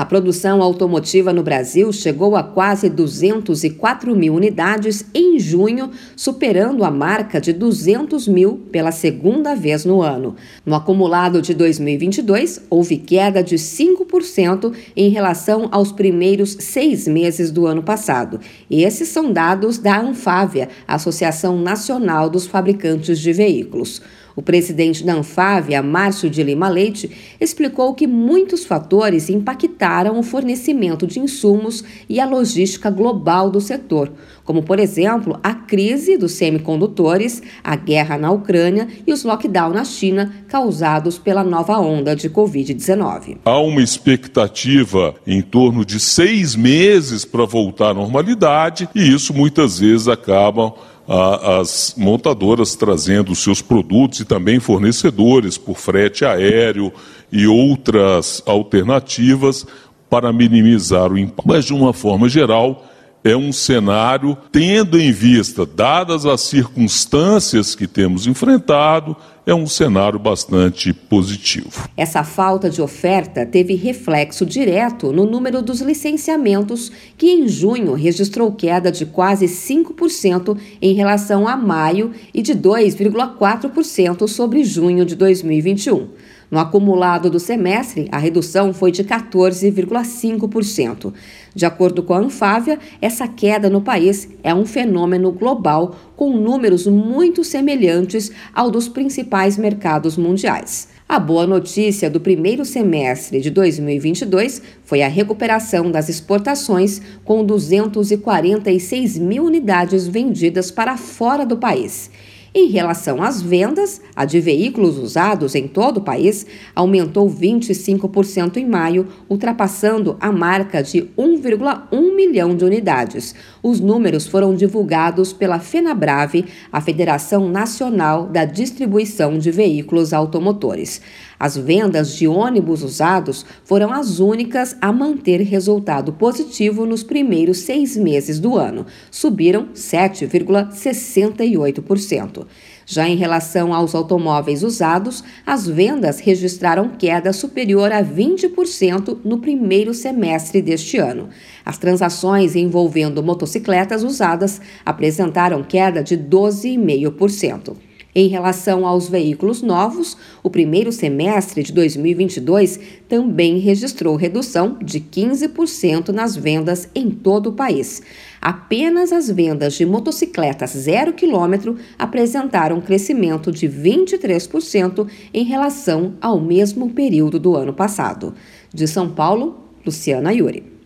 A produção automotiva no Brasil chegou a quase 204 mil unidades em junho, superando a marca de 200 mil pela segunda vez no ano. No acumulado de 2022, houve queda de 5% em relação aos primeiros seis meses do ano passado. Esses são dados da Anfávia, Associação Nacional dos Fabricantes de Veículos. O presidente da Anfávia, Márcio de Lima Leite, explicou que muitos fatores impactaram o fornecimento de insumos e a logística global do setor, como, por exemplo, a crise dos semicondutores, a guerra na Ucrânia e os lockdowns na China causados pela nova onda de Covid-19. Há uma expectativa em torno de seis meses para voltar à normalidade e isso muitas vezes acaba as montadoras trazendo seus produtos e também fornecedores por frete aéreo e outras alternativas para minimizar o impacto. Mas, de uma forma geral, é um cenário tendo em vista, dadas as circunstâncias que temos enfrentado, é um cenário bastante positivo. Essa falta de oferta teve reflexo direto no número dos licenciamentos, que em junho registrou queda de quase 5% em relação a maio e de 2,4% sobre junho de 2021. No acumulado do semestre, a redução foi de 14,5%. De acordo com a Anfávia, essa queda no país é um fenômeno global com números muito semelhantes ao dos principais mercados mundiais. A boa notícia do primeiro semestre de 2022 foi a recuperação das exportações, com 246 mil unidades vendidas para fora do país. Em relação às vendas, a de veículos usados em todo o país aumentou 25% em maio, ultrapassando a marca de 1,1 milhão de unidades. Os números foram divulgados pela FenaBrave, a Federação Nacional da Distribuição de Veículos Automotores. As vendas de ônibus usados foram as únicas a manter resultado positivo nos primeiros seis meses do ano, subiram 7,68%. Já em relação aos automóveis usados, as vendas registraram queda superior a 20% no primeiro semestre deste ano. As transações envolvendo motocicletas usadas apresentaram queda de 12,5%. Em relação aos veículos novos, o primeiro semestre de 2022 também registrou redução de 15% nas vendas em todo o país. Apenas as vendas de motocicletas zero quilômetro apresentaram crescimento de 23% em relação ao mesmo período do ano passado. De São Paulo, Luciana Yuri.